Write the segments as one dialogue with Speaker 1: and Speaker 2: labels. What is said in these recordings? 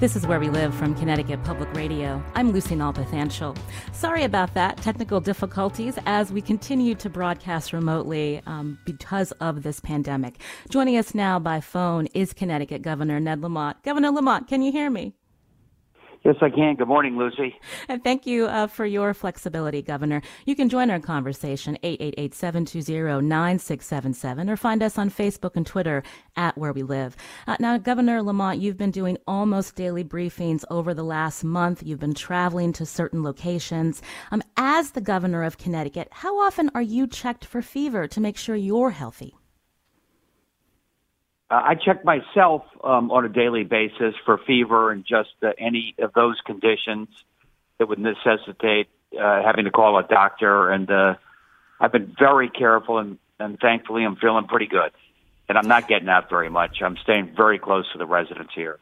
Speaker 1: This is Where We Live from Connecticut Public Radio. I'm Lucy Nalpathanchil. Sorry about that, technical difficulties as we continue to broadcast remotely um, because of this pandemic. Joining us now by phone is Connecticut Governor Ned Lamont. Governor Lamont, can you hear me?
Speaker 2: Yes, I can. Good morning, Lucy.
Speaker 1: And thank you uh, for your flexibility, Governor. You can join our conversation, 888-720-9677, or find us on Facebook and Twitter at Where We Live. Uh, now, Governor Lamont, you've been doing almost daily briefings over the last month. You've been traveling to certain locations. Um, as the governor of Connecticut, how often are you checked for fever to make sure you're healthy?
Speaker 2: Uh, I check myself um, on a daily basis for fever and just uh, any of those conditions that would necessitate uh, having to call a doctor. And uh, I've been very careful, and, and thankfully, I'm feeling pretty good. And I'm not getting out very much. I'm staying very close to the residents here.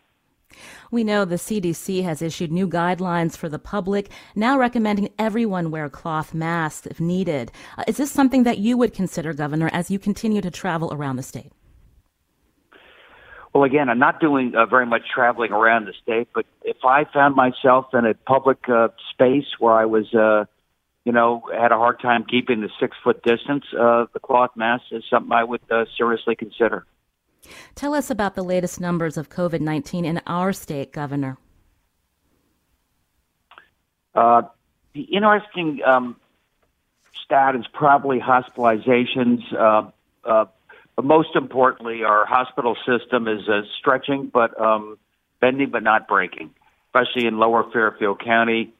Speaker 1: We know the CDC has issued new guidelines for the public, now recommending everyone wear cloth masks if needed. Uh, is this something that you would consider, Governor, as you continue to travel around the state?
Speaker 2: Well, again, I'm not doing uh, very much traveling around the state, but if I found myself in a public uh, space where I was, uh, you know, had a hard time keeping the six foot distance, uh, the cloth mask is something I would uh, seriously consider.
Speaker 1: Tell us about the latest numbers of COVID 19 in our state, Governor.
Speaker 2: Uh, the interesting um, stat is probably hospitalizations. Uh, uh, most importantly, our hospital system is uh, stretching, but um, bending, but not breaking, especially in Lower Fairfield County.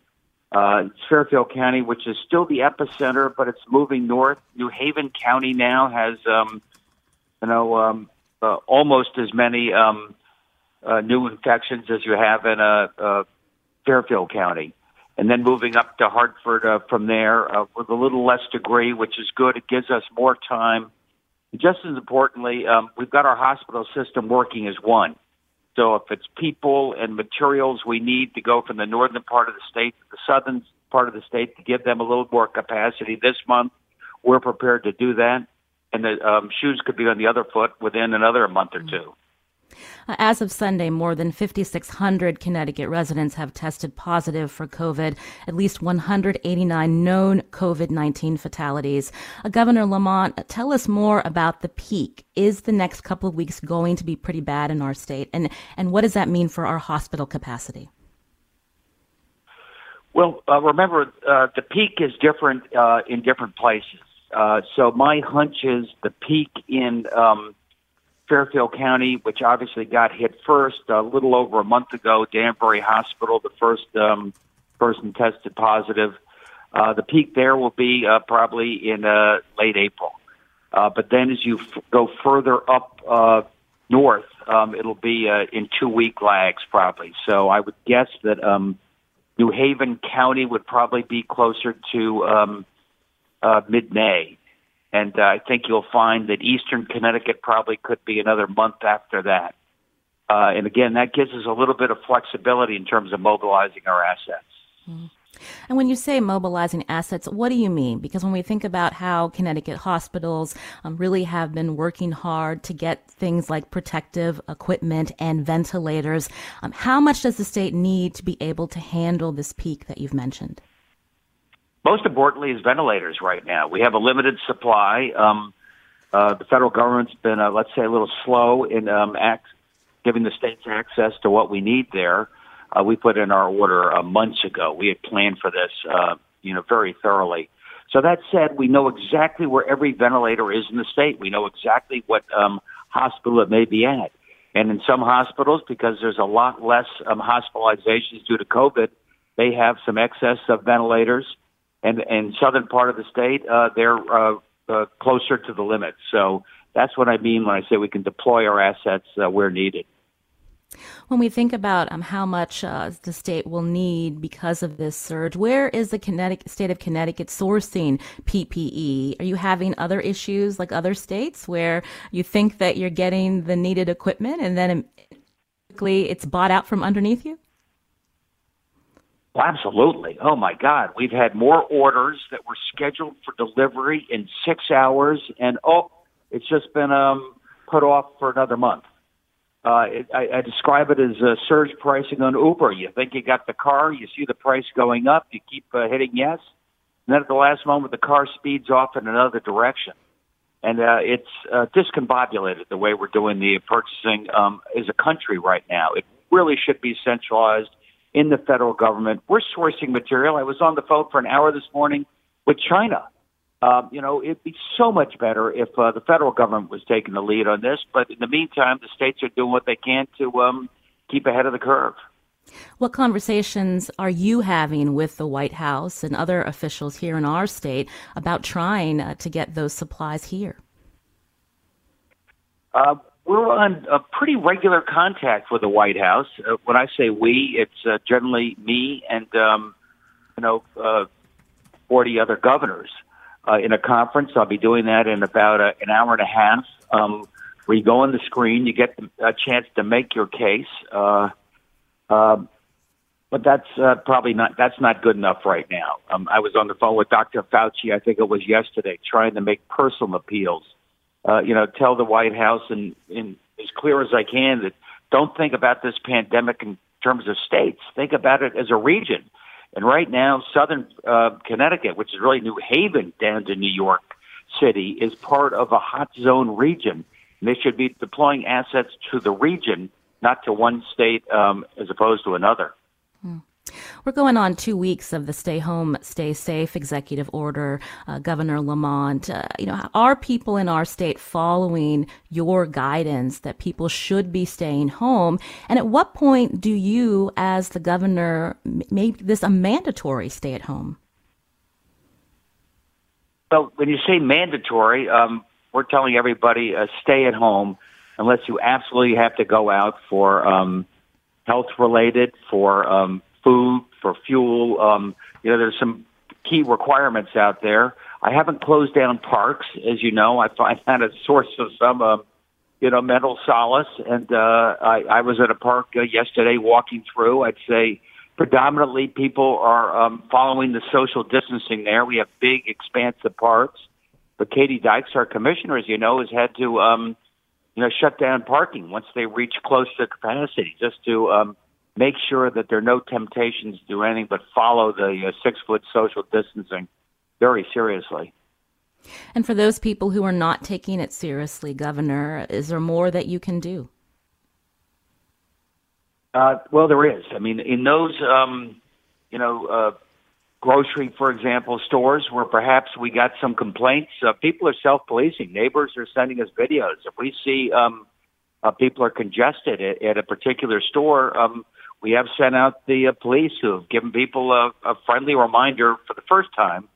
Speaker 2: Uh, Fairfield County, which is still the epicenter, but it's moving north. New Haven County now has, um, you know, um, uh, almost as many um, uh, new infections as you have in uh, uh, Fairfield County. And then moving up to Hartford uh, from there uh, with a little less degree, which is good. It gives us more time just as importantly, um, we've got our hospital system working as one. So if it's people and materials we need to go from the northern part of the state to the southern part of the state to give them a little more capacity this month, we're prepared to do that. And the um, shoes could be on the other foot within another month or two.
Speaker 1: Uh, as of Sunday, more than 5,600 Connecticut residents have tested positive for COVID, at least 189 known COVID 19 fatalities. Uh, Governor Lamont, tell us more about the peak. Is the next couple of weeks going to be pretty bad in our state? And, and what does that mean for our hospital capacity?
Speaker 2: Well, uh, remember, uh, the peak is different uh, in different places. Uh, so my hunch is the peak in um, Fairfield County, which obviously got hit first a little over a month ago. Danbury Hospital, the first um, person tested positive. Uh, the peak there will be uh, probably in uh, late April. Uh, but then as you f- go further up uh, north, um, it'll be uh, in two week lags probably. So I would guess that um, New Haven County would probably be closer to um, uh, mid May And uh, I think you'll find that Eastern Connecticut probably could be another month after that. Uh, and again, that gives us a little bit of flexibility in terms of mobilizing our assets.
Speaker 1: And when you say mobilizing assets, what do you mean? Because when we think about how Connecticut hospitals um, really have been working hard to get things like protective equipment and ventilators, um, how much does the state need to be able to handle this peak that you've mentioned?
Speaker 2: Most importantly, is ventilators right now. We have a limited supply. Um, uh, the federal government's been, uh, let's say, a little slow in um, act, giving the states access to what we need there uh, we put in our order uh, months ago. We had planned for this, uh, you know, very thoroughly. So that said, we know exactly where every ventilator is in the state. We know exactly what um, hospital it may be at. And in some hospitals, because there's a lot less um, hospitalizations due to COVID, they have some excess of ventilators. And in southern part of the state, uh, they're uh, uh, closer to the limit. So that's what I mean when I say we can deploy our assets uh, where needed.
Speaker 1: When we think about um, how much uh, the state will need because of this surge, where is the Connecticut, state of Connecticut sourcing PPE? Are you having other issues like other states where you think that you're getting the needed equipment and then quickly it's bought out from underneath you?
Speaker 2: Well, absolutely. Oh my God, we've had more orders that were scheduled for delivery in six hours, and oh, it's just been um, put off for another month. Uh, it, I, I describe it as uh, surge pricing on Uber. You think you got the car, you see the price going up, you keep uh, hitting yes, and then at the last moment the car speeds off in another direction. And uh, it's uh, discombobulated the way we're doing the purchasing um, as a country right now. It really should be centralized in the federal government. We're sourcing material. I was on the phone for an hour this morning with China um, you know, it'd be so much better if uh, the federal government was taking the lead on this. But in the meantime, the states are doing what they can to um, keep ahead of the curve.
Speaker 1: What conversations are you having with the White House and other officials here in our state about trying uh, to get those supplies here?
Speaker 2: Uh, we're on a pretty regular contact with the White House. Uh, when I say we, it's uh, generally me and um, you know uh, forty other governors uh, in a conference. I'll be doing that in about a, an hour and a half. Um, where you go on the screen, you get a chance to make your case. Uh, uh, but that's uh, probably not that's not good enough right now. Um, I was on the phone with Dr. Fauci, I think it was yesterday, trying to make personal appeals. Uh, you know, tell the White House and, and as clear as I can that don't think about this pandemic in terms of states. Think about it as a region. And right now, southern uh, Connecticut, which is really New Haven down to New York City, is part of a hot zone region. And they should be deploying assets to the region, not to one state um, as opposed to another.
Speaker 1: We're going on two weeks of the Stay Home, Stay Safe executive order, uh, Governor Lamont. Uh, you know, are people in our state following your guidance that people should be staying home? And at what point do you, as the governor, make this a mandatory stay at home?
Speaker 2: Well, when you say mandatory, um, we're telling everybody uh, stay at home unless you absolutely have to go out for um, health related, for um, food, for fuel. Um, you know, there's some key requirements out there. I haven't closed down parks, as you know. I find that a source of some, uh, you know, mental solace. And uh, I, I was at a park uh, yesterday walking through. I'd say predominantly people are um, following the social distancing there. We have big, expansive parks. But Katie Dykes, our commissioner, as you know, has had to, um, you know, shut down parking once they reach close to capacity, just to um, make sure that there are no temptations to do anything but follow the uh, six foot social distancing very seriously.
Speaker 1: And for those people who are not taking it seriously, Governor, is there more that you can do?
Speaker 2: Uh, well, there is. I mean, in those, um, you know, uh, grocery, for example, stores where perhaps we got some complaints, uh, people are self policing. Neighbors are sending us videos. If we see um, uh, people are congested at, at a particular store, um, we have sent out the uh, police who have given people a, a friendly reminder for the first time,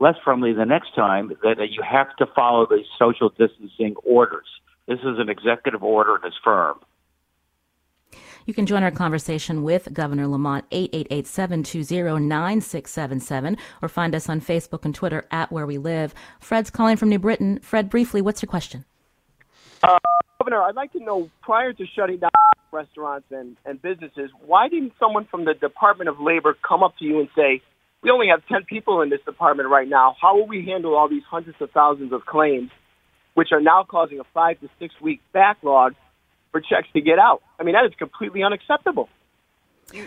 Speaker 2: less friendly the next time, that uh, you have to follow the social distancing orders. This is an executive order and it's firm.
Speaker 1: You can join our conversation with Governor Lamont 888-720-9677 or find us on Facebook and Twitter at Where We Live. Fred's calling from New Britain. Fred, briefly, what's your question?
Speaker 3: Uh, Governor, I'd like to know prior to shutting down restaurants and, and businesses, why didn't someone from the Department of Labor come up to you and say, we only have 10 people in this department right now. How will we handle all these hundreds of thousands of claims, which are now causing a five to six week backlog for checks to get out? I mean, that is completely unacceptable.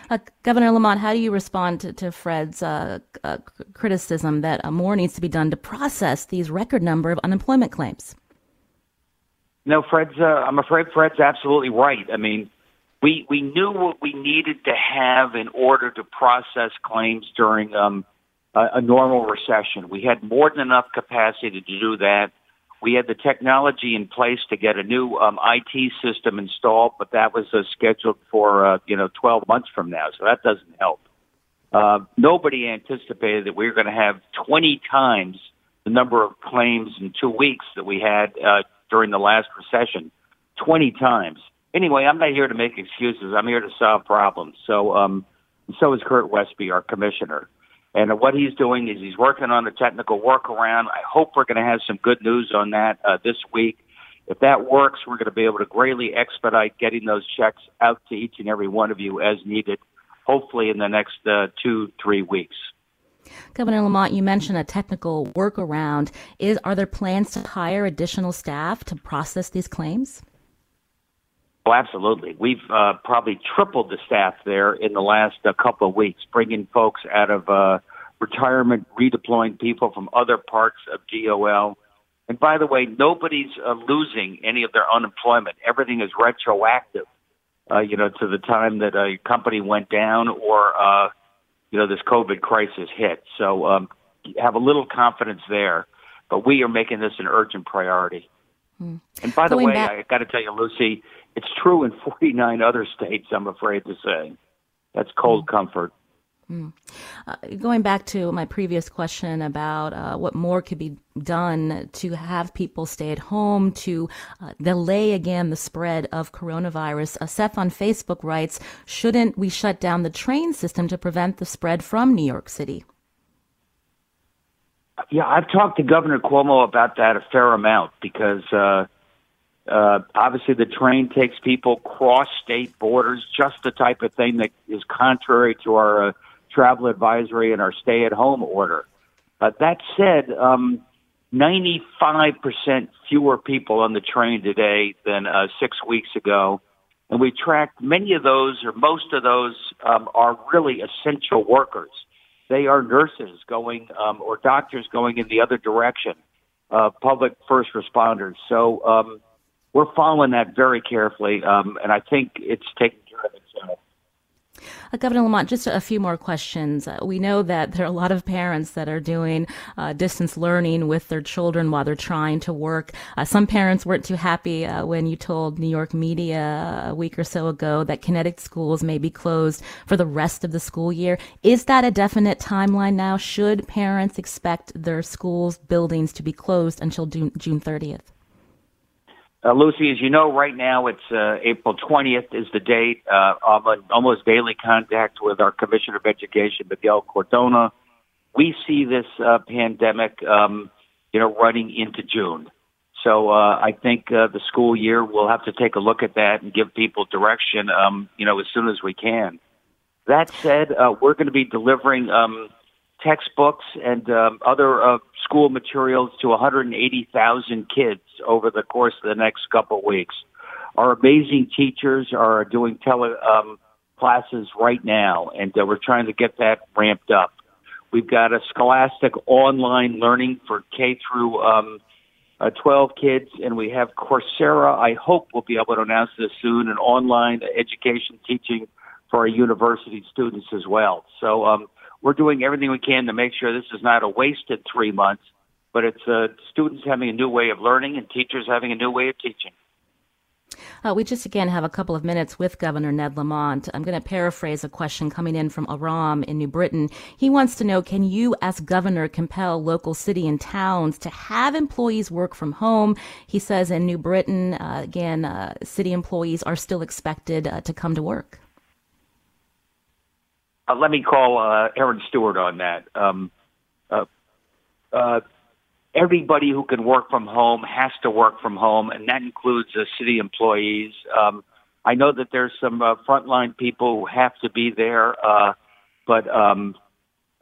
Speaker 1: Uh, Governor Lamont, how do you respond to, to Fred's uh, uh, criticism that uh, more needs to be done to process these record number of unemployment claims?
Speaker 2: No, Fred's. Uh, I'm afraid Fred's absolutely right. I mean, we we knew what we needed to have in order to process claims during um, a, a normal recession. We had more than enough capacity to do that. We had the technology in place to get a new um, IT system installed, but that was uh, scheduled for uh, you know 12 months from now, so that doesn't help. Uh, nobody anticipated that we were going to have 20 times the number of claims in two weeks that we had uh, during the last recession, 20 times anyway, I'm not here to make excuses. I'm here to solve problems. So, um, so is Kurt Westby, our commissioner. And what he's doing is he's working on a technical workaround. I hope we're going to have some good news on that uh, this week. If that works, we're going to be able to greatly expedite getting those checks out to each and every one of you as needed, hopefully in the next uh, two, three weeks.
Speaker 1: Governor Lamont, you mentioned a technical workaround. Is are there plans to hire additional staff to process these claims?
Speaker 2: Oh, absolutely. We've uh, probably tripled the staff there in the last uh, couple of weeks, bringing folks out of uh, retirement, redeploying people from other parts of DOL. And by the way, nobody's uh, losing any of their unemployment. Everything is retroactive, uh, you know, to the time that a company went down or, uh, you know, this COVID crisis hit. So um, have a little confidence there. But we are making this an urgent priority. Hmm. And by Going the way, back- I got to tell you, Lucy, it's true in 49 other states, I'm afraid to say. That's cold mm. comfort.
Speaker 1: Mm. Uh, going back to my previous question about uh, what more could be done to have people stay at home, to uh, delay again the spread of coronavirus, uh, Seth on Facebook writes, shouldn't we shut down the train system to prevent the spread from New York City?
Speaker 2: Yeah, I've talked to Governor Cuomo about that a fair amount because uh, uh, obviously, the train takes people cross state borders, just the type of thing that is contrary to our uh, travel advisory and our stay at home order. Uh, that said, um, 95% fewer people on the train today than uh, six weeks ago. And we tracked many of those, or most of those, um, are really essential workers. They are nurses going, um, or doctors going in the other direction, uh, public first responders. So, um, we're following that very carefully, um, and I think it's taking care of itself.
Speaker 1: Uh, Governor Lamont, just a few more questions. Uh, we know that there are a lot of parents that are doing uh, distance learning with their children while they're trying to work. Uh, some parents weren't too happy when you told New York media a week or so ago that Connecticut schools may be closed for the rest of the school year. Is that a definite timeline now? Should parents expect their schools buildings to be closed until June, June 30th?
Speaker 2: Uh, Lucy, as you know, right now it's uh, April 20th is the date. Uh, I'm in almost daily contact with our Commissioner of Education, Miguel Cardona. We see this uh, pandemic, um, you know, running into June. So uh, I think uh, the school year we'll have to take a look at that and give people direction, um, you know, as soon as we can. That said, uh, we're going to be delivering um, textbooks and um, other uh, school materials to 180,000 kids over the course of the next couple of weeks. Our amazing teachers are doing tele um, classes right now, and uh, we're trying to get that ramped up. We've got a Scholastic online learning for K through um, uh, 12 kids, and we have Coursera. I hope we'll be able to announce this soon, an online education teaching for our university students as well. So um, we're doing everything we can to make sure this is not a wasted three months, but it's uh, students having a new way of learning and teachers having a new way of teaching.
Speaker 1: Uh, we just again have a couple of minutes with Governor Ned Lamont. I'm going to paraphrase a question coming in from Aram in New Britain. He wants to know Can you, as governor, compel local city and towns to have employees work from home? He says in New Britain, uh, again, uh, city employees are still expected uh, to come to work.
Speaker 2: Uh, let me call uh, Erin Stewart on that. Um, everybody who can work from home has to work from home, and that includes uh, city employees. Um, I know that there's some uh, frontline people who have to be there, uh, but um,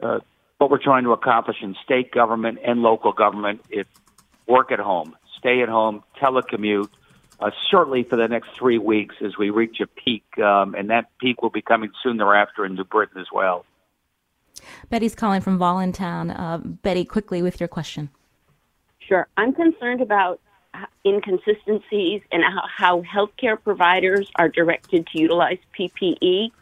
Speaker 2: uh, what we're trying to accomplish in state government and local government is work at home, stay at home, telecommute. Uh, certainly for the next three weeks as we reach a peak, um, and that peak will be coming soon thereafter in New Britain as well.
Speaker 1: Betty's calling from Voluntown. Uh, Betty, quickly with your question.
Speaker 4: Sure. I'm concerned about inconsistencies in how, how healthcare providers are directed to utilize PPE.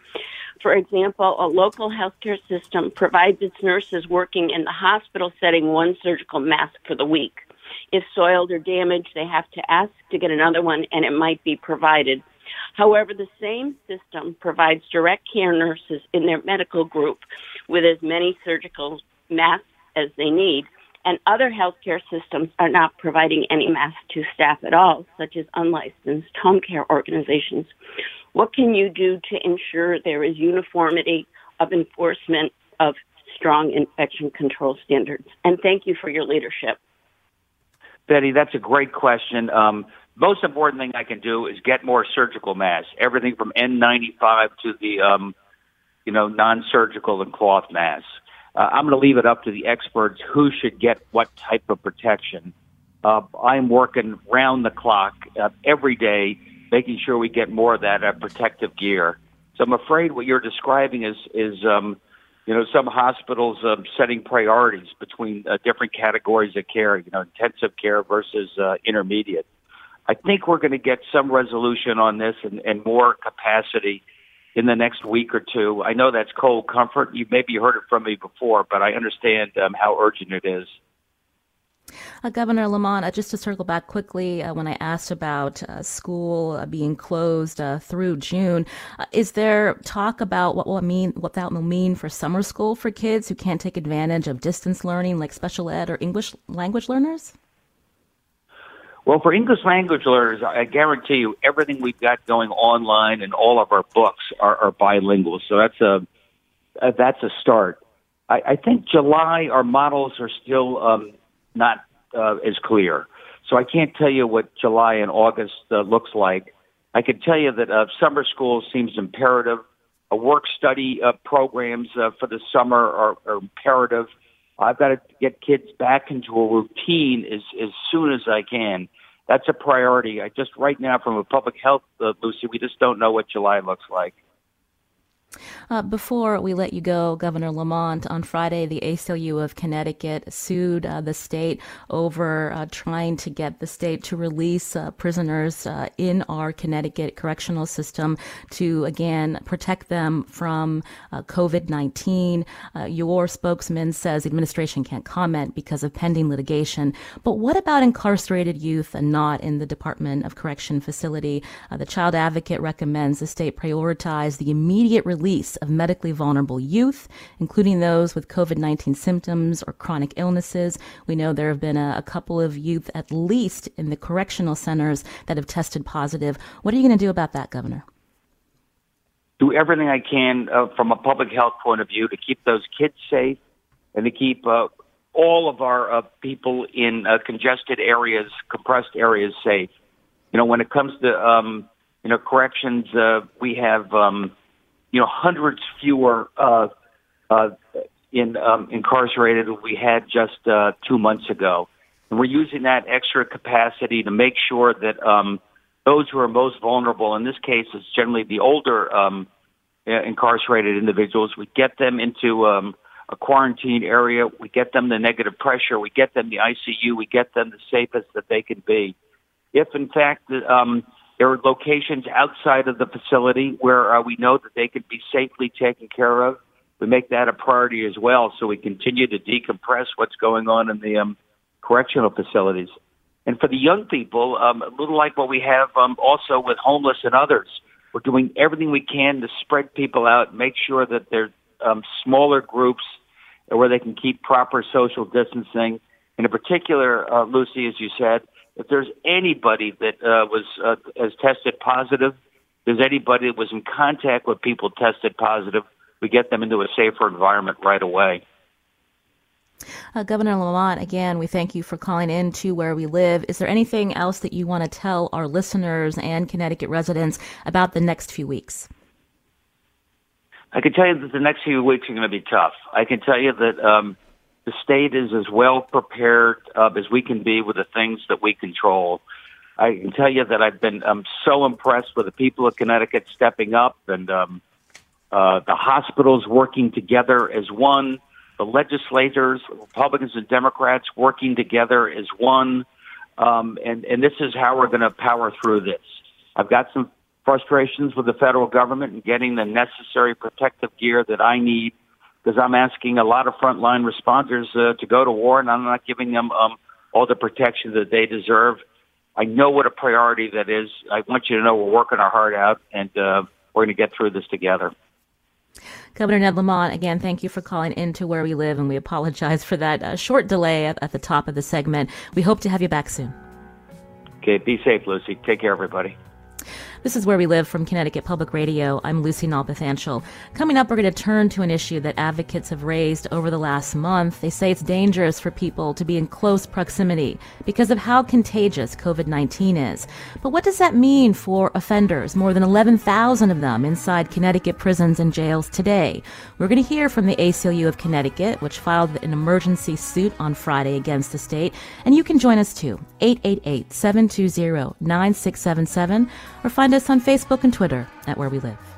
Speaker 4: For example, a local healthcare system provides its nurses working in the hospital setting one surgical mask for the week. If soiled or damaged, they have to ask to get another one and it might be provided. However, the same system provides direct care nurses in their medical group with as many surgical masks as they need and other healthcare systems are not providing any masks to staff at all, such as unlicensed home care organizations. What can you do to ensure there is uniformity of enforcement of strong infection control standards? And thank you for your leadership.
Speaker 2: Betty, that's a great question. Um, most important thing I can do is get more surgical masks. Everything from N95 to the, um, you know, non-surgical and cloth masks. Uh, I'm going to leave it up to the experts who should get what type of protection. Uh, I'm working round the clock uh, every day, making sure we get more of that uh, protective gear. So I'm afraid what you're describing is is um, you know some hospitals um, setting priorities between uh, different categories of care. You know, intensive care versus uh, intermediate. I think we're going to get some resolution on this and, and more capacity in the next week or two. I know that's cold comfort. You maybe heard it from me before, but I understand um, how urgent it is.
Speaker 1: Uh, Governor Lamont, uh, just to circle back quickly, uh, when I asked about uh, school uh, being closed uh, through June, is there talk about what will mean, what that will mean for summer school for kids who can't take advantage of distance learning, like special ed or English language learners?
Speaker 2: Well, for English language learners, I guarantee you everything we've got going online and all of our books are, are bilingual. So that's a uh, that's a start. I, I think July our models are still um, not uh, as clear. So I can't tell you what July and August uh, looks like. I can tell you that uh, summer school seems imperative. Uh, work study uh, programs uh, for the summer are, are imperative. I've got to get kids back into a routine as as soon as I can that's a priority. I just right now, from a public health, uh, Lucy, we just don't know what July looks like.
Speaker 1: Uh, before we let you go, Governor Lamont, on Friday, the ACLU of Connecticut sued uh, the state over uh, trying to get the state to release uh, prisoners uh, in our Connecticut correctional system to, again, protect them from uh, COVID 19. your spokesman says administration can't comment because of pending litigation. But what about incarcerated youth and not in the Department of Correction facility? the child advocate recommends the state prioritize the immediate release release of medically vulnerable youth, including those with COVID 19 symptoms or chronic illnesses. We know there have been a, a, couple of youth, at least in the correctional centers, that have tested positive. What are you going to do about that, Governor?
Speaker 2: Do everything I can uh, from a public health point of view to keep those kids safe and to keep uh, all of our uh, people in uh, congested areas, compressed areas safe. You know, when it comes to um, you know corrections, uh, we have um, you know, hundreds fewer uh, uh, in um, incarcerated than we had just uh, two months ago, and we're using that extra capacity to make sure that um, those who are most vulnerable, in this case, it's generally the older um, incarcerated individuals, we get them into um, a quarantine area, we get them the negative pressure, we get them the ICU, we get them the safest that they can be. If in fact um, there are locations outside of the facility where uh, we know that they can be safely taken care of. We make that a priority as well, so we continue to decompress what's going on in the um, correctional facilities. And for the young people, um, a little like what we have um, also with homeless and others, we're doing everything we can to spread people out, make sure that they're um, smaller groups where they can keep proper social distancing. And in particular, uh, Lucy, as you said, if there's anybody that uh, was uh, has tested positive, there's anybody that was in contact with people tested positive, we get them into a safer environment right away.
Speaker 1: Uh, Governor Lamont, again, we thank you for calling in to where we live. Is there anything else that you want to tell our listeners and Connecticut residents about the next few weeks?
Speaker 2: I can tell you that the next few weeks are going to be tough. I can tell you that um, the state is as well prepared uh, as we can be with the things that we control. I can tell you that I've been um, so impressed with the people of Connecticut stepping up and um, uh, the hospitals working together as one, the legislators, Republicans and Democrats working together as one. Um, and, and this is how we're going to power through this. I've got some frustrations with the federal government and getting the necessary protective gear that I need because I'm asking a lot of frontline responders uh, to go to war and I'm not giving them um, all the protection that they deserve. I know what a priority that is. I want you to know we're working our heart out and uh, we're going to get through this together.
Speaker 1: Governor Ned Lamont, again, thank you for calling in to Where We Live, and we apologize for that uh, short delay at, at the top of the segment. We hope to have you back soon.
Speaker 2: Okay, be safe, Lucy. Take care, everybody.
Speaker 1: This is Where We Live from Connecticut Public Radio. I'm Lucy Nalpathanchil. Coming up, we're going to turn to an issue that advocates have raised over the last month. They say it's dangerous for people to be in close proximity because of how contagious COVID 19 is. But what does that mean for offenders, more than 11,000 of them inside Connecticut prisons and jails today? We're going to hear from the ACLU of Connecticut, which filed an emergency suit on Friday against the state. And you can join us too, 888 720 9677, or find us on Facebook and Twitter at Where We Live.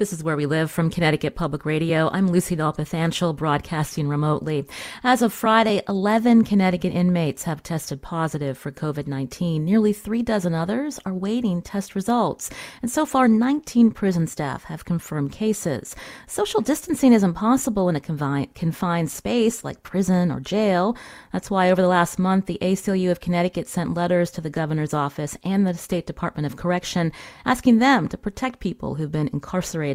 Speaker 1: This is Where We Live from Connecticut Public Radio. I'm Lucy Nalpathanchil, broadcasting remotely. As of Friday, 11 Connecticut inmates have tested positive for COVID-19. Nearly three dozen others are waiting test results. And so far, 19 prison staff have confirmed cases. Social distancing is impossible in a confined space like prison or jail. That's why over the last month, the ACLU of Connecticut sent letters to the governor's office and the State Department of Correction asking them to protect people who've been incarcerated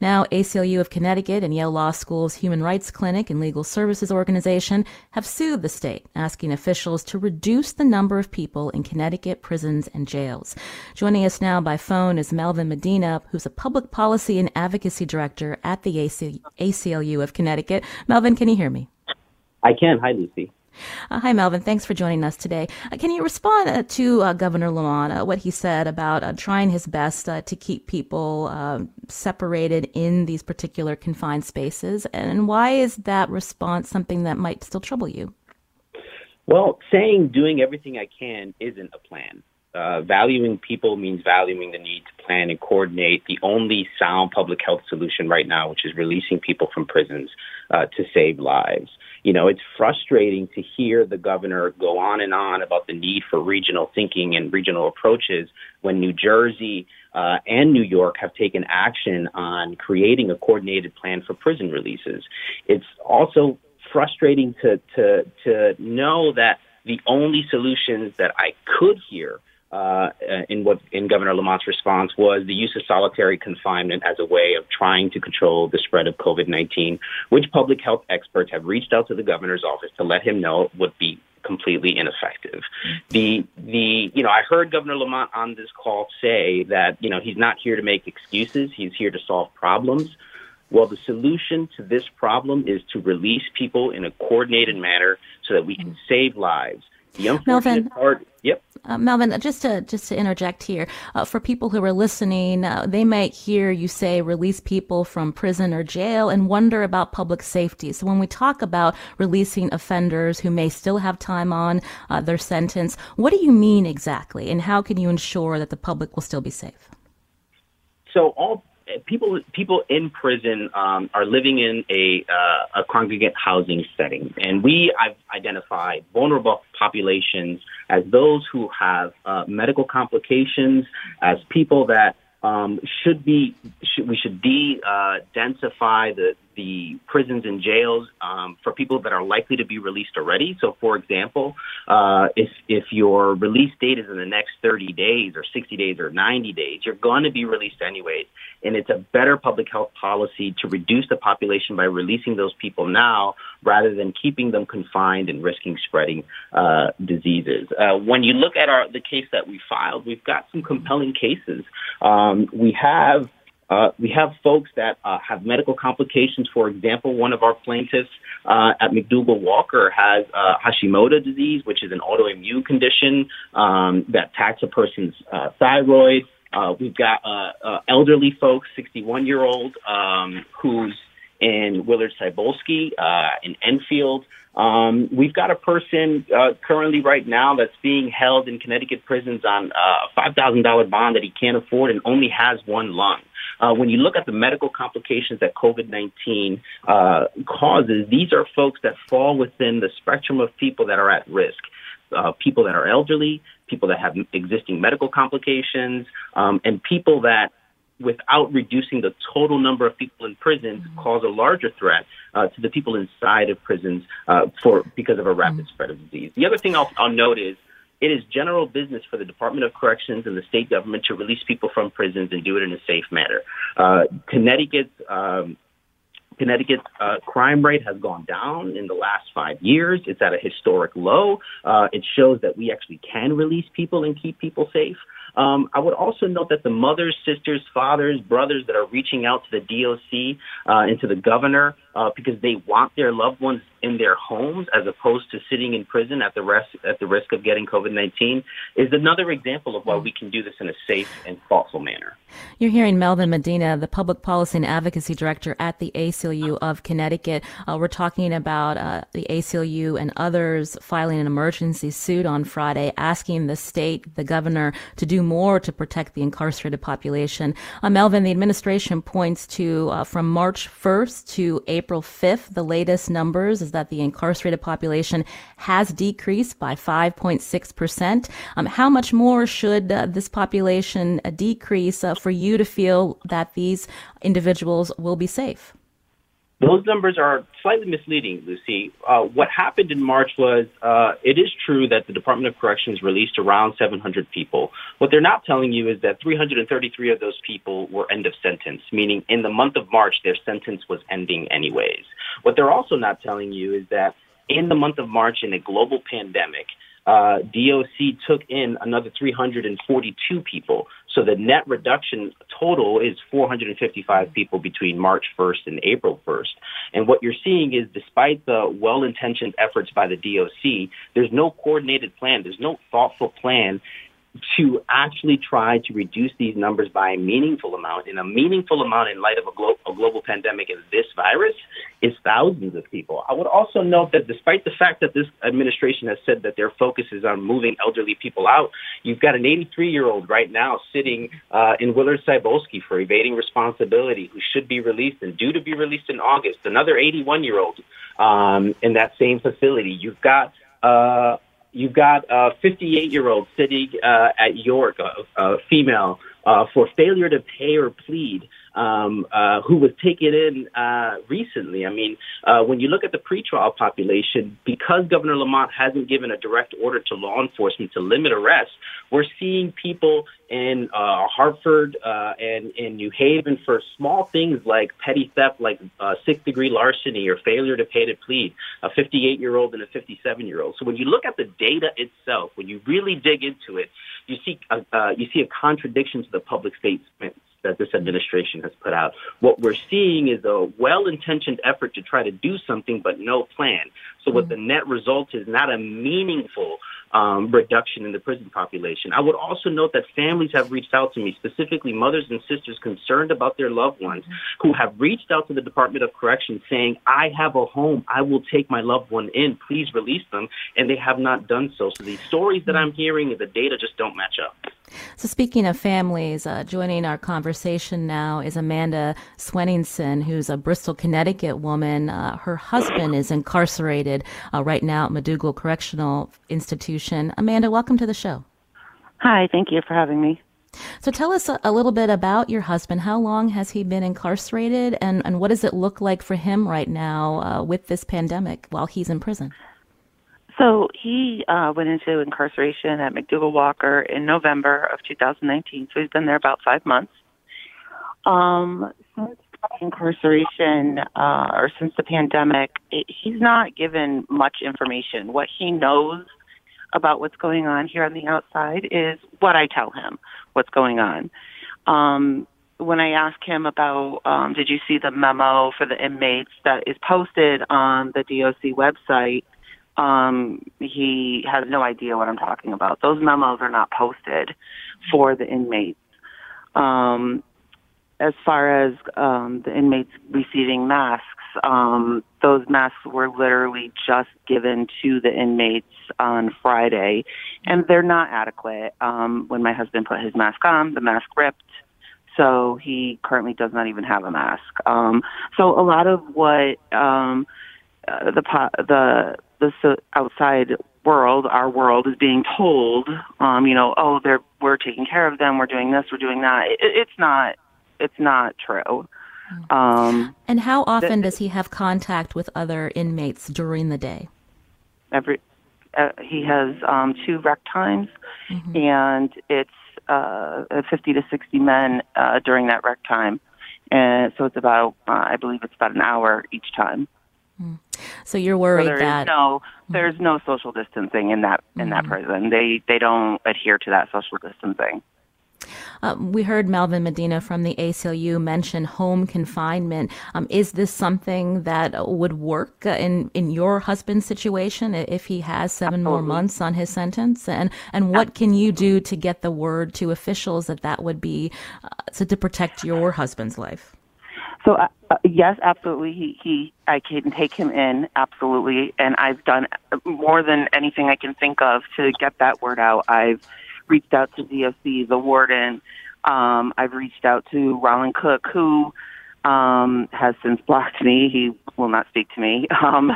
Speaker 1: now, ACLU of Connecticut and Yale Law School's Human Rights Clinic and Legal Services Organization have sued the state, asking officials to reduce the number of people in Connecticut prisons and jails. Joining us now by phone is Melvin Medina, who's a public policy and advocacy director at the ACLU of Connecticut. Melvin, can you hear me?
Speaker 5: I can. Hi, Lucy.
Speaker 1: Uh, hi, Melvin. Thanks for joining us today. Uh, can you respond uh, to uh, Governor Lamont, uh, what he said about uh, trying his best to keep people separated in these particular confined spaces? And why is that response something that might still trouble you?
Speaker 5: Well, saying doing everything I can isn't a plan. Valuing people means valuing the need to plan and coordinate the only sound public health solution right now, which is releasing people from prisons to save lives. You know, it's frustrating to hear the governor go on and on about the need for regional thinking and regional approaches when New Jersey uh, and New York have taken action on creating a coordinated plan for prison releases. It's also frustrating to to to know that the only solutions that I could hear uh, in what in Governor Lamont's response was the use of solitary confinement as a way of trying to control the spread of COVID-19, which public health experts have reached out to the governor's office to let him know would be completely ineffective. The the you know I heard Governor Lamont on this call say that you know he's not here to make excuses, he's here to solve problems. Well, the solution to this problem is to release people in a coordinated manner so that we can save lives. The unfortunate Melvin, part, yep.
Speaker 1: Uh, Melvin, just to just to interject here, uh, for people who are listening, uh, they might hear you say release people from prison or jail and wonder about public safety. So when we talk about releasing offenders who may still have time on uh, their sentence, what do you mean exactly, and how can you ensure that the public will still be safe?
Speaker 5: So all people people in prison um, are living in a uh, a congregate housing setting, and we I've identified vulnerable populations as those who have uh, medical complications, as people that um, should be should, we should de-densify uh, the the prisons and jails um, for people that are likely to be released already. So, for example, uh, if if your release date is in the next 30 days or 60 days or 90 days, you're going to be released anyways. And it's a better public health policy to reduce the population by releasing those people now rather than keeping them confined and risking spreading uh, diseases. Uh, when you look at our the case that we filed, we've got some compelling cases. Um, we have uh, we have folks that uh, have medical complications. For example, one of our plaintiffs uh, at MacDougall Walker has uh, Hashimoto disease, which is an autoimmune condition um, that attacks a person's uh, thyroid. Uh, we've got elderly folks, 61 year old, um, who's in Willard Cybulski, in Enfield. Um, we've got a person uh, currently right now that's being held in Connecticut prisons on a $5,000 bond that he can't afford and only has one lung. Uh, when you look at the medical complications that COVID 19 uh, causes, these are folks that fall within the spectrum of people that are at risk. Uh, people that are elderly, people that have existing medical complications, um, and people that without reducing the total number of people in prisons mm-hmm. cause a larger threat uh, to the people inside of prisons uh, for because of a rapid mm-hmm. spread of disease. The other thing I'll, I'll note is it is general business for the Department of Corrections and the state government to release people from prisons and do it in a safe manner. Uh, Connecticut's um, Connecticut's uh, crime rate has gone down in the last five years. It's at a historic low. Uh, it shows that we actually can release people and keep people safe. Um, I would also note that the mothers, sisters, fathers, brothers that are reaching out to the DOC uh, and to the governor uh, because they want their loved ones in their homes as opposed to sitting in prison at the risk at the risk of getting COVID nineteen is another example of why we can do this in a safe and thoughtful manner.
Speaker 1: You're hearing Melvin Medina, the public policy and advocacy director at the ACLU of Connecticut. Uh, we're talking about uh, the ACLU and others filing an emergency suit on Friday, asking the state, the governor, to do more to protect the incarcerated population. Uh, Melvin, the administration points to uh, from March 1st to April 5th, the latest numbers is that the incarcerated population has decreased by 5.6%. Um, how much more should uh, this population uh, decrease uh, for you to feel that these individuals will be safe?
Speaker 5: Those numbers are slightly misleading, Lucy. Uh, what happened in March was uh, it is true that the Department of Corrections released around 700 people. What they're not telling you is that 333 of those people were end of sentence, meaning in the month of March, their sentence was ending anyways. What they're also not telling you is that in the month of March, in a global pandemic, uh, DOC took in another 342 people. So the net reduction total is 455 people between March 1st and April 1st. And what you're seeing is despite the well intentioned efforts by the DOC, there's no coordinated plan, there's no thoughtful plan to actually try to reduce these numbers by a meaningful amount. And a meaningful amount in light of a, glo- a, global pandemic and this virus is thousands of people. I would also note that despite the fact that this administration has said that their focus is on moving elderly people out, you've got an 83 year old right now sitting uh, in Willard Cybulski for evading responsibility who should be released and due to be released in August. Another 81 year old um, in that same facility. You've got uh, You've got a 58 year old sitting uh, at York, a, a female, uh, for failure to pay or plead um, uh, who was taken in uh, recently. I mean, uh, when you look at the pretrial population, because Governor Lamont hasn't given a direct order to law enforcement to limit arrests, we're seeing people in uh, Hartford uh, and in New Haven for small things like petty theft, like uh, sixth degree larceny or failure to pay to plead, a 58 year old and a 57 year old. So when you look at the data itself, when you really dig into it, you see a, uh, you see a contradiction to the public statements that this administration has put out. What we're seeing is a well-intentioned effort to try to do something, but no plan. So what mm-hmm. the net result is not a meaningful um, reduction in the prison population. I would also note that families have reached out to me, specifically mothers and sisters concerned about their loved ones, mm-hmm. who have reached out to the Department of Corrections saying, I have a home. I will take my loved one in. Please release them. And they have not done so. So the stories that I'm hearing and the data just don't match up.
Speaker 1: So, speaking of families, uh, joining our conversation now is Amanda Swenningson, who's a Bristol, Connecticut woman. Uh, her husband is incarcerated uh, right now at MacDougall Correctional Institution. Amanda, welcome to the show.
Speaker 6: Hi, thank you for having me.
Speaker 1: So, tell us a, a little bit about your husband. How long has he been incarcerated, and, and what does it look like for him right now uh, with this pandemic while he's in prison?
Speaker 6: So he uh, went into incarceration at MacDougall Walker in November of 2019. So he's been there about five months. Um, since incarceration uh, or since the pandemic, it, he's not given much information. What he knows about what's going on here on the outside is what I tell him what's going on. Um, when I ask him about, um, did you see the memo for the inmates that is posted on the DOC website? Um, he has no idea what I'm talking about. Those memos are not posted for the inmates. Um, as far as um, the inmates receiving masks, um, those masks were literally just given to the inmates on Friday, and they're not adequate. Um, when my husband put his mask on, the mask ripped, so he currently does not even have a mask. Um, so a lot of what um, uh, the the the outside world, our world, is being told, um, you know, oh, they're we're taking care of them, we're doing this, we're doing that. It, it's not. It's not true.
Speaker 1: Um, and how often does he have contact with other inmates during the day?
Speaker 6: Every uh, he has um, two rec times, mm-hmm. and it's uh, 50 to 60 men uh, during that rec time, and so it's about uh, I believe it's about an hour each time.
Speaker 1: So you're worried
Speaker 6: so
Speaker 1: that
Speaker 6: no, there's no social distancing in that in mm-hmm. that prison. They they don't adhere to that social distancing.
Speaker 1: Um, we heard Melvin Medina from the ACLU mention home confinement. Um, is this something that would work uh, in in your husband's situation if he has seven Absolutely. more months on his sentence? And and what can you do to get the word to officials that that would be uh, so to protect your husband's life?
Speaker 6: So uh, uh, yes, absolutely. He he I can take him in absolutely, and I've done more than anything I can think of to get that word out. I've reached out to DOC, the warden. Um, I've reached out to Rollin Cook, who um, has since blocked me. He will not speak to me. Um,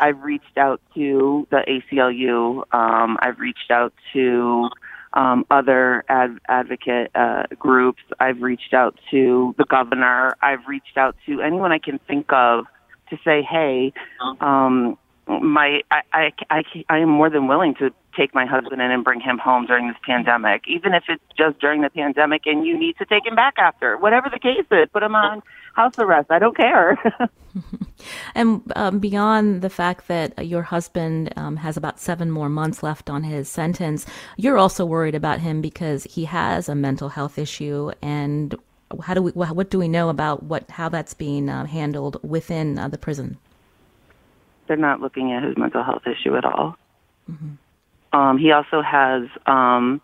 Speaker 6: I've reached out to the ACLU. Um, I've reached out to um, other ad- advocate uh, groups. I've reached out to the governor. I've reached out to anyone I can think of to say, hey, um, my I, I, I, I am more than willing to take my husband in and bring him home during this pandemic, even if it's just during the pandemic and you need to take him back after. Whatever the case is, put him on house arrest. I don't care.
Speaker 1: and um, beyond the fact that your husband um, has about seven more months left on his sentence, you're also worried about him because he has a mental health issue. And how do we? What do we know about what how that's being uh, handled within uh, the prison?
Speaker 6: They're not looking at his mental health issue at all. Mm-hmm. Um, he also has um,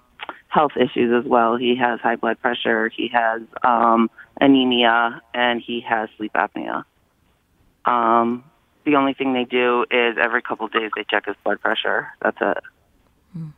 Speaker 6: health issues as well. He has high blood pressure, he has um, anemia, and he has sleep apnea. Um, the only thing they do is every couple of days they check his blood pressure. That's it.
Speaker 1: Mm.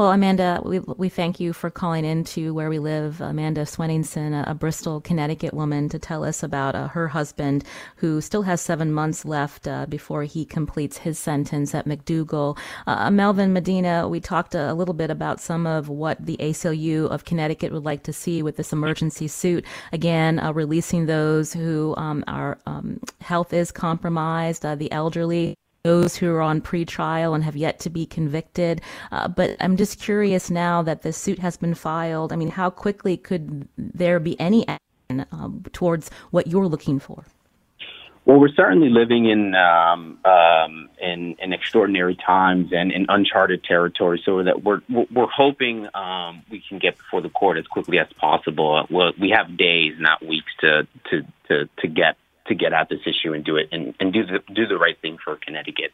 Speaker 1: Well, Amanda, we, we thank you for calling in to Where We Live. Amanda Swenningson, a, Bristol, Connecticut woman, to tell us about uh, her husband who still has seven months left uh, before he completes his sentence at MacDougall. Uh, Melvin Medina, we talked a, a, little bit about some of what the ACLU of Connecticut would like to see with this emergency suit. Again, uh, releasing those who um, are um, health is compromised, uh, the elderly those who are on pretrial and have yet to be convicted. Uh, but I'm just curious now that the suit has been filed. I mean, how quickly could there be any action um, towards what you're looking for?
Speaker 5: Well, we're certainly living in um, um, in, in, extraordinary times and in uncharted territory. So that we're we're hoping um, we can get before the court as quickly as possible. Well, we have days, not weeks, to to to, to get to get at this issue and do it and, and do the do the right thing for Connecticut.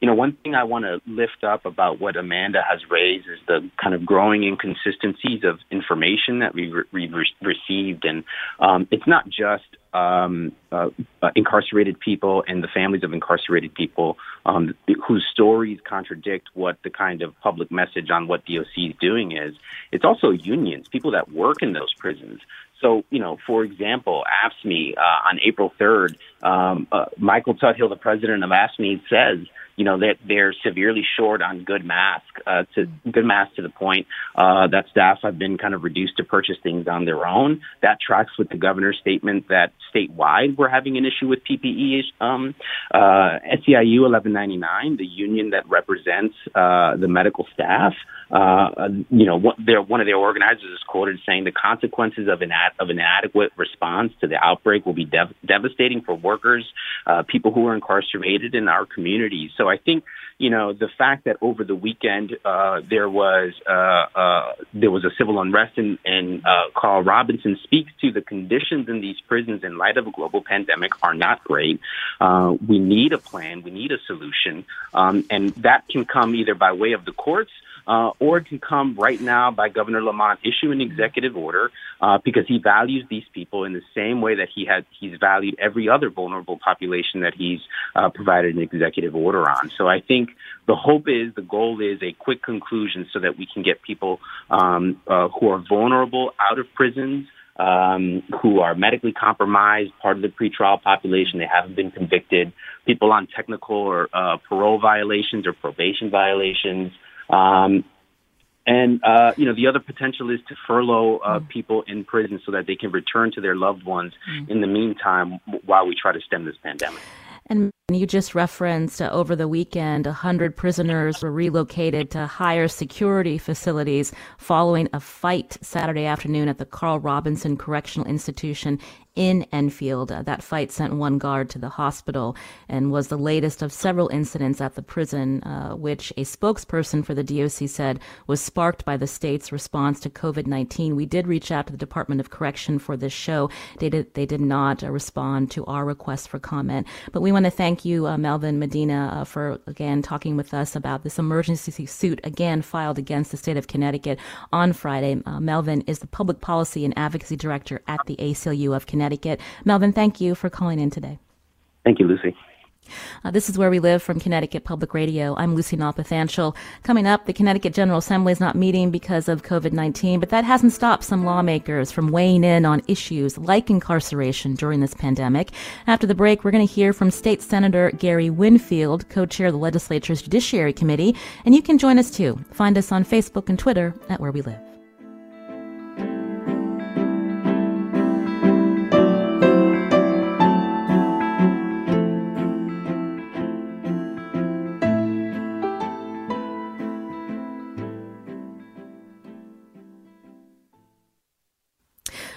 Speaker 5: you know, one thing I want to lift up about what Amanda has raised is the kind of growing inconsistencies of information that we re- re- received, and um, it's not just um, uh, uh, incarcerated people and the families of incarcerated people um, whose stories contradict what the kind of public message on what DOC is doing is. It's also unions, people that work in those prisons. So, you know, for example, AFSCME uh, on April 3rd, um, uh, Michael Tuthill, the president of AFSCME, says you know that they're severely short on good masks uh, to good masks to the point uh, that staff have been kind of reduced to purchase things on their own. That tracks with the governor's statement that statewide we're having an issue with PPE. Um, uh, SEIU 1199, the union that represents uh, the medical staff, uh, you know, what one of their organizers is quoted saying the consequences of an ad, of an inadequate response to the outbreak will be dev- devastating for workers, uh, people who are incarcerated in our communities. So I think you know the fact that over the weekend uh, there was uh, uh, there was a civil unrest and, and uh, Carl Robinson speaks to the conditions in these prisons in light of a global pandemic are not great. Uh, we need a plan. We need a solution, um, and that can come either by way of the courts uh, or it can come right now by Governor Lamont issuing an executive order uh, because he values these people in the same way that he had he's valued every other vulnerable population that he's uh, provided an executive order on. So I think the hope is the goal is a quick conclusion so that we can get people um, uh, who are vulnerable out of prisons. Um, who are medically compromised, part of the pretrial population. They haven't been convicted. People on technical or uh, parole violations or probation violations. Um, and uh, you know the other potential is to furlough uh, mm. people in prison so that they can return to their loved ones mm. in the meantime while we try to stem this pandemic.
Speaker 1: And you just referenced uh, over the weekend, 100 prisoners were relocated to higher security facilities following a fight Saturday afternoon at the Carl Robinson Correctional Institution in Enfield. Uh, that fight sent one guard to the hospital and was the latest of several incidents at the prison, uh, which a spokesperson for the DOC said was sparked by the state's response to COVID 19. We did reach out to the Department of Correction for this show. They did, they did not uh, respond to our request for comment. But we want to thank you, uh, Melvin Medina, uh, for again talking with us about this emergency suit again filed against the state of Connecticut on Friday. Uh, Melvin is the Public Policy and Advocacy Director at the ACLU of. Connecticut. Melvin, thank you for calling in today.
Speaker 5: Thank you, Lucy.
Speaker 1: Uh, this is where we live from Connecticut Public Radio. I'm Lucy Nalpathanchil. Coming up, the Connecticut General Assembly is not meeting because of COVID-19, but that hasn't stopped some lawmakers from weighing in on issues like incarceration during this pandemic. After the break, we're going to hear from State Senator Gary Winfield, co-chair of the legislature's Judiciary Committee, and you can join us too. Find us on Facebook and Twitter at Where We Live.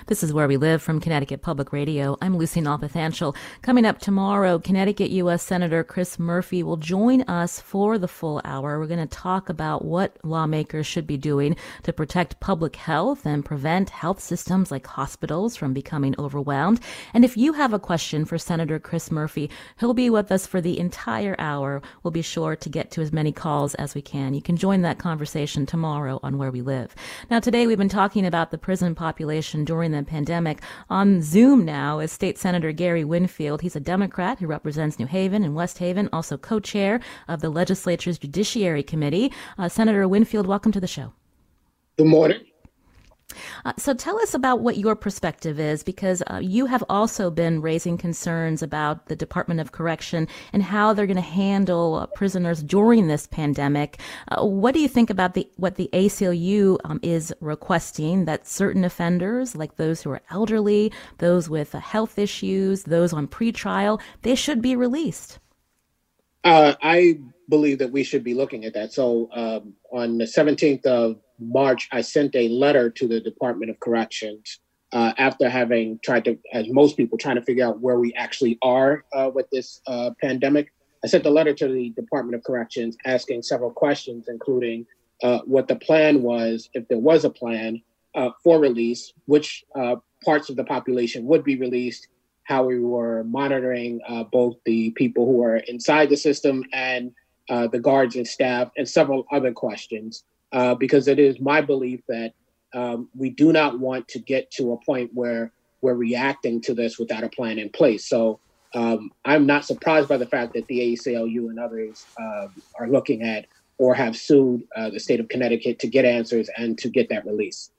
Speaker 1: This is Where We Live from Connecticut Public Radio. I'm Lucy Nalpathanchil. Coming up tomorrow, Connecticut U.S. Senator Chris Murphy will join us for the full hour. We're going to talk about what lawmakers should be doing to protect public health and prevent health systems like hospitals from becoming overwhelmed. And if you have a question for Senator Chris Murphy, he'll be with us for the entire hour. We'll be sure to get to as many calls as we can. You can join that conversation tomorrow on Where We Live. Now, today we've been talking about the prison population during the pandemic. On Zoom now is State Senator Gary Winfield. He's a Democrat who represents New Haven and West Haven, also co chair of the legislature's Judiciary Committee. Uh, Senator Winfield, welcome to the show.
Speaker 7: Good morning.
Speaker 1: Uh, so tell us about what your perspective is, because uh, you have also been raising concerns about the Department of Correction and how they're going to handle uh, prisoners during this pandemic. Uh, what do you think about the what the ACLU um, is requesting that certain offenders, like those who are elderly, those with uh, health issues, those on pretrial, they should be released?
Speaker 7: Uh, I believe that we should be looking at that. So um, on the 17th of March, I sent a letter to the Department of Corrections uh, after having tried to, as most people, trying to figure out where we actually are uh, with this uh, pandemic. I sent a letter to the Department of Corrections asking several questions, including uh, what the plan was, if there was a plan uh, for release, which uh, parts of the population would be released, how we were monitoring both the people who are inside the system and the guards and staff, and several other questions. Uh, because it is my belief that um, we do not want to get to a point where we're reacting to this without a plan in place. So um, I'm not surprised by the fact that the ACLU and others uh, are looking at or have sued uh, the state of Connecticut to get answers and to get that release.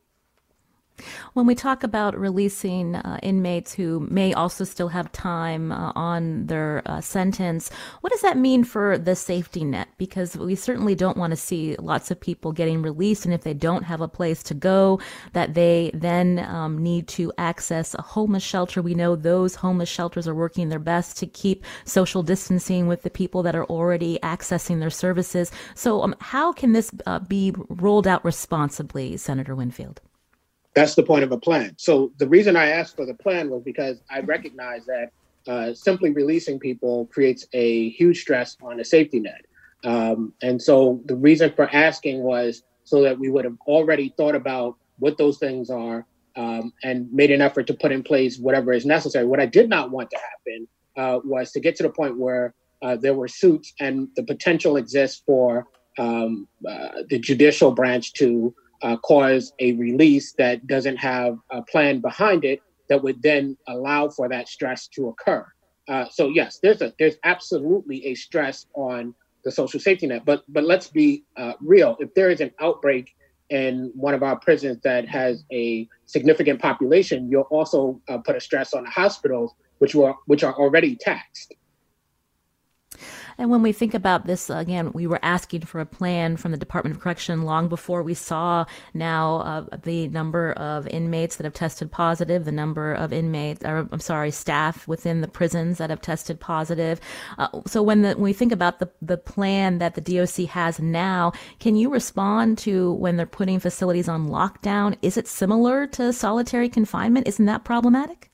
Speaker 1: When we talk about releasing uh, inmates who may also still have time uh, on their uh, sentence, what does that mean for the safety net? Because we certainly don't want to see lots of people getting released, and if they don't have a place to go, that they then um, need to access a homeless shelter. We know those homeless shelters are working their best to keep social distancing with the people that are already accessing their services. So, um, how can this uh, be rolled out responsibly, Senator Winfield?
Speaker 7: That's the point of a plan. So the reason I asked for the plan was because I recognize that uh, simply releasing people creates a huge stress on the safety net. Um, and so the reason for asking was so that we would have already thought about what those things are um, and made an effort to put in place whatever is necessary. What I did not want to happen uh, was to get to the point where uh, there were suits and the potential exists for um, uh, the judicial branch to uh, cause a release that doesn't have a plan behind it that would then allow for that stress to occur. Uh, so yes, there's a there's absolutely a stress on the social safety net. But but let's be uh, real. If there is an outbreak in one of our prisons that has a significant population, you'll also uh, put a stress on the hospitals, which were which are already taxed.
Speaker 1: And when we think about this, again, we were asking for a plan from the Department of Correction long before we saw now uh, the number of inmates that have tested positive, the number of inmates, or I'm sorry, staff within the prisons that have tested positive. Uh, so when, the, when we think about the, the plan that the DOC has now, can you respond to when they're putting facilities on lockdown? Is it similar to solitary confinement? Isn't that problematic?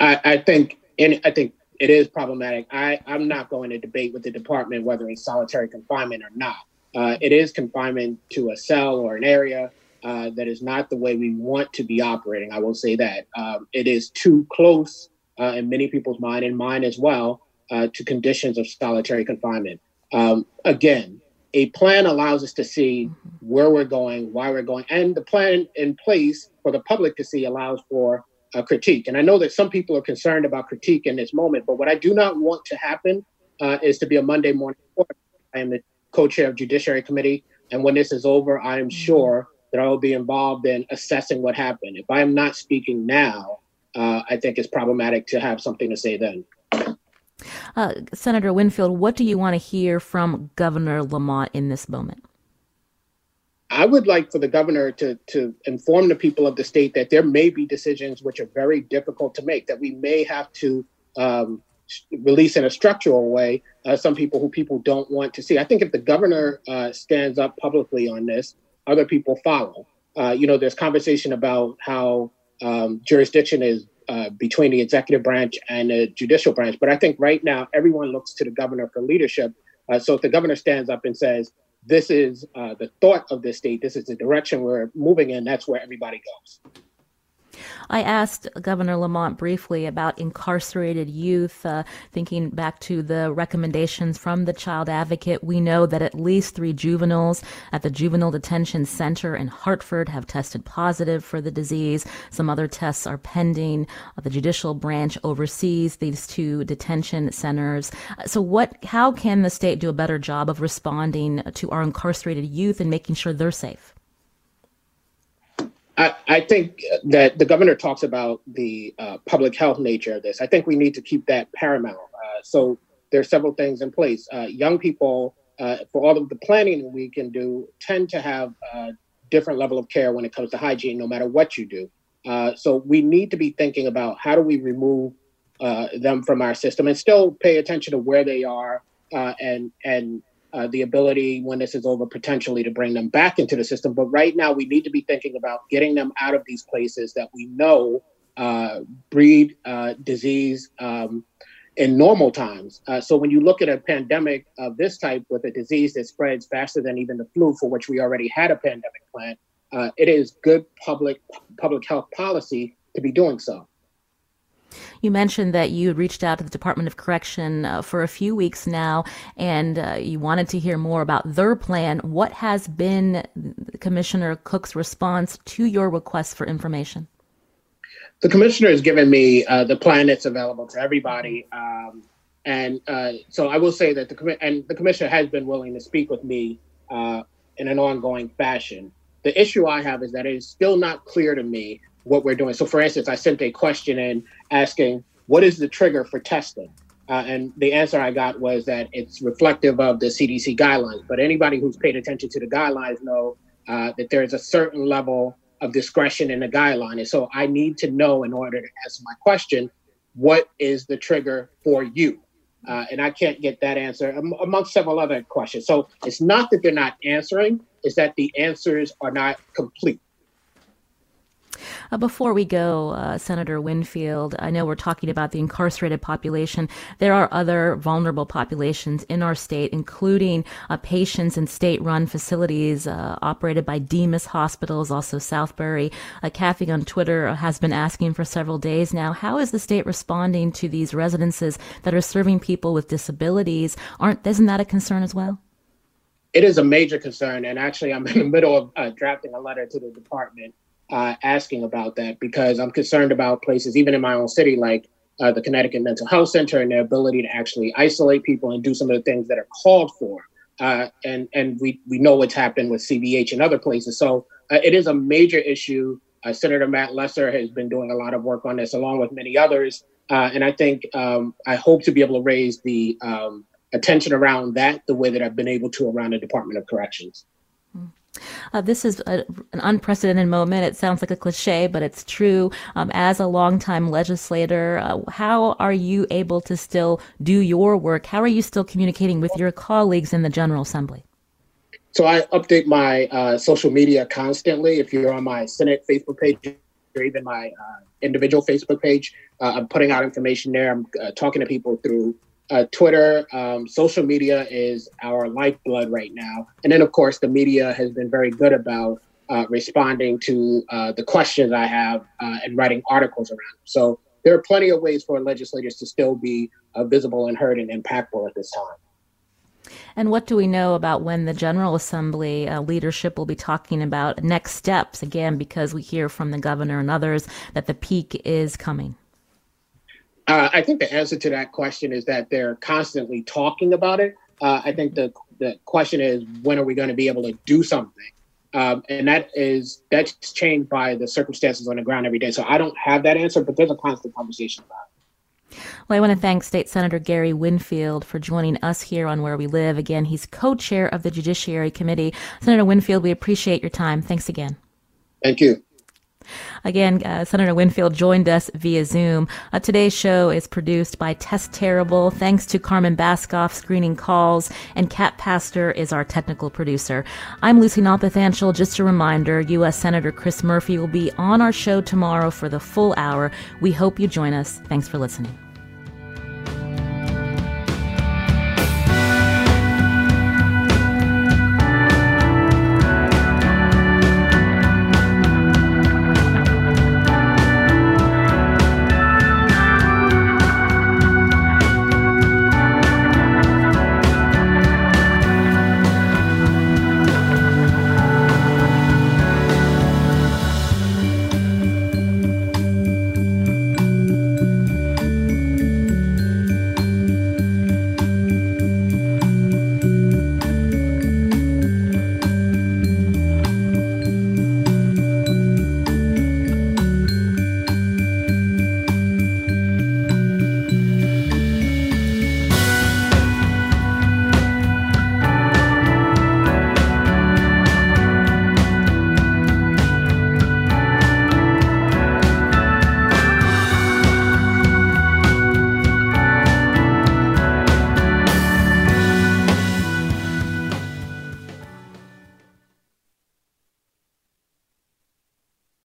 Speaker 7: I, I think, and I think it is problematic. I, I'm not going to debate with the department whether it's solitary confinement or not. Uh, it is confinement to a cell or an area uh, that is not the way we want to be operating. I will say that um, it is too close uh, in many people's mind and mine as well uh, to conditions of solitary confinement. Um, again, a plan allows us to see where we're going, why we're going, and the plan in place for the public to see allows for a critique. And I know that some people are concerned about critique in this moment, but what I do not want to happen uh, is to be a Monday morning report. I am the co-chair of Judiciary Committee, and when this is over, I am mm-hmm. sure that I will be involved in assessing what happened. If I am not speaking now, uh, I think it's problematic to have something to say then.
Speaker 1: Uh, Senator Winfield, what do you want to hear from Governor Lamont in this moment?
Speaker 7: I would like for the governor to to inform the people of the state that there may be decisions which are very difficult to make, that we may have to um, release in a structural way uh, some people who people don't want to see. I think if the governor uh, stands up publicly on this, other people follow. Uh, you know, there's conversation about how um, jurisdiction is uh, between the executive branch and the judicial branch, but I think right now everyone looks to the governor for leadership. Uh, so if the governor stands up and says, this is uh, the thought of this state. This is the direction we're moving in. That's where everybody goes.
Speaker 1: I asked Governor Lamont briefly about incarcerated youth, uh, thinking back to the recommendations from the child advocate. We know that at least three juveniles at the Juvenile Detention Center in Hartford have tested positive for the disease. Some other tests are pending. The judicial branch oversees these two detention centers. So, what? How can the state do a better job of responding to our incarcerated youth and making sure they're safe?
Speaker 7: I, I think that the governor talks about the uh, public health nature of this. I think we need to keep that paramount. Uh, so there are several things in place. Uh, young people, uh, for all of the planning we can do, tend to have a different level of care when it comes to hygiene, no matter what you do. Uh, so we need to be thinking about how do we remove uh, them from our system and still pay attention to where they are and and uh, the ability when this is over potentially to bring them back into the system. But right now, we need to be thinking about getting them out of these places that we know uh, breed uh, disease um, in normal times. Uh, so when you look at a pandemic of this type with a disease that spreads faster than even the flu, for which we already had a pandemic plan, uh, it is good public public health policy to be doing so.
Speaker 1: You mentioned that you reached out to the Department of Correction uh, for a few weeks now, and uh, you wanted to hear more about their plan. What has been Commissioner Cook's response to your request for information?
Speaker 7: The commissioner has given me uh, the plan that's available to everybody. Um, and uh, so I will say that the and the commissioner has been willing to speak with me uh, in an ongoing fashion. The issue I have is that it is still not clear to me what we're doing. So, for instance, I sent a question in asking, "What is the trigger for testing?" Uh, and the answer I got was that it's reflective of the CDC guidelines. But anybody who's paid attention to the guidelines know uh, that there is a certain level of discretion in the guideline. And so I need to know in order to answer my question, what is the trigger for you? Uh, and I can't get that answer amongst several other questions. So it's not that they're not answering, it's that the answers are not complete.
Speaker 1: Uh, before we go, uh, Senator Winfield, I know we're talking about the incarcerated population. There are other vulnerable populations in our state, including uh, patients in state run facilities uh, operated by Demas hospitals, also Southbury. Uh, Kathy on Twitter has been asking for several days now how is the state responding to these residences that are serving people with disabilities? Aren't, isn't that a concern as well?
Speaker 7: It is a major concern, and actually, I'm in the middle of uh, drafting a letter to the department uh, asking about that because I'm concerned about places, even in my own city, like uh, the Connecticut Mental Health Center and their ability to actually isolate people and do some of the things that are called for. Uh, and and we we know what's happened with CVH and other places. So uh, it is a major issue. Uh, Senator Matt Lesser has been doing a lot of work on this, along with many others. Uh, and I think um, I hope to be able to raise the um, attention around that the way that I've been able to around the Department of Corrections.
Speaker 1: Uh, this is a, an unprecedented moment. It sounds like a cliche, but it's true. Um, as a longtime legislator, uh, how are you able to still do your work? How are you still communicating with your colleagues in the General Assembly?
Speaker 7: So I update my uh, social media constantly. If you're on my Senate Facebook page or even my uh, individual Facebook page, uh, I'm putting out information there. I'm uh, talking to people through uh, Twitter, um, social media is our lifeblood right now. And then, of course, the media has been very good about uh, responding to uh, the questions I have uh, and writing articles around. Them. So there are plenty of ways for legislators to still be uh, visible and heard and impactful at this time.
Speaker 1: And what do we know about when the General Assembly uh, leadership will be talking about next steps? Again, because we hear from the governor and others that the peak is coming.
Speaker 7: Uh, I think the answer to that question is that they're constantly talking about it. Uh, I think the the question is when are we going to be able to do something, um, and that is that's changed by the circumstances on the ground every day. So I don't have that answer, but there's a constant conversation about it.
Speaker 1: Well, I want to thank State Senator Gary Winfield for joining us here on Where We Live. Again, he's co-chair of the Judiciary Committee. Senator Winfield, we appreciate your time. Thanks again.
Speaker 7: Thank you.
Speaker 1: Again, uh, Senator Winfield joined us via Zoom. Uh, today's show is produced by Tess Terrible. Thanks to Carmen Baskauf screening calls, and Kat Pastor is our technical producer. I'm Lucy Nalpathanchil. Just a reminder, U.S. Senator Chris Murphy will be on our show tomorrow for the full hour. We hope you join us. Thanks for listening.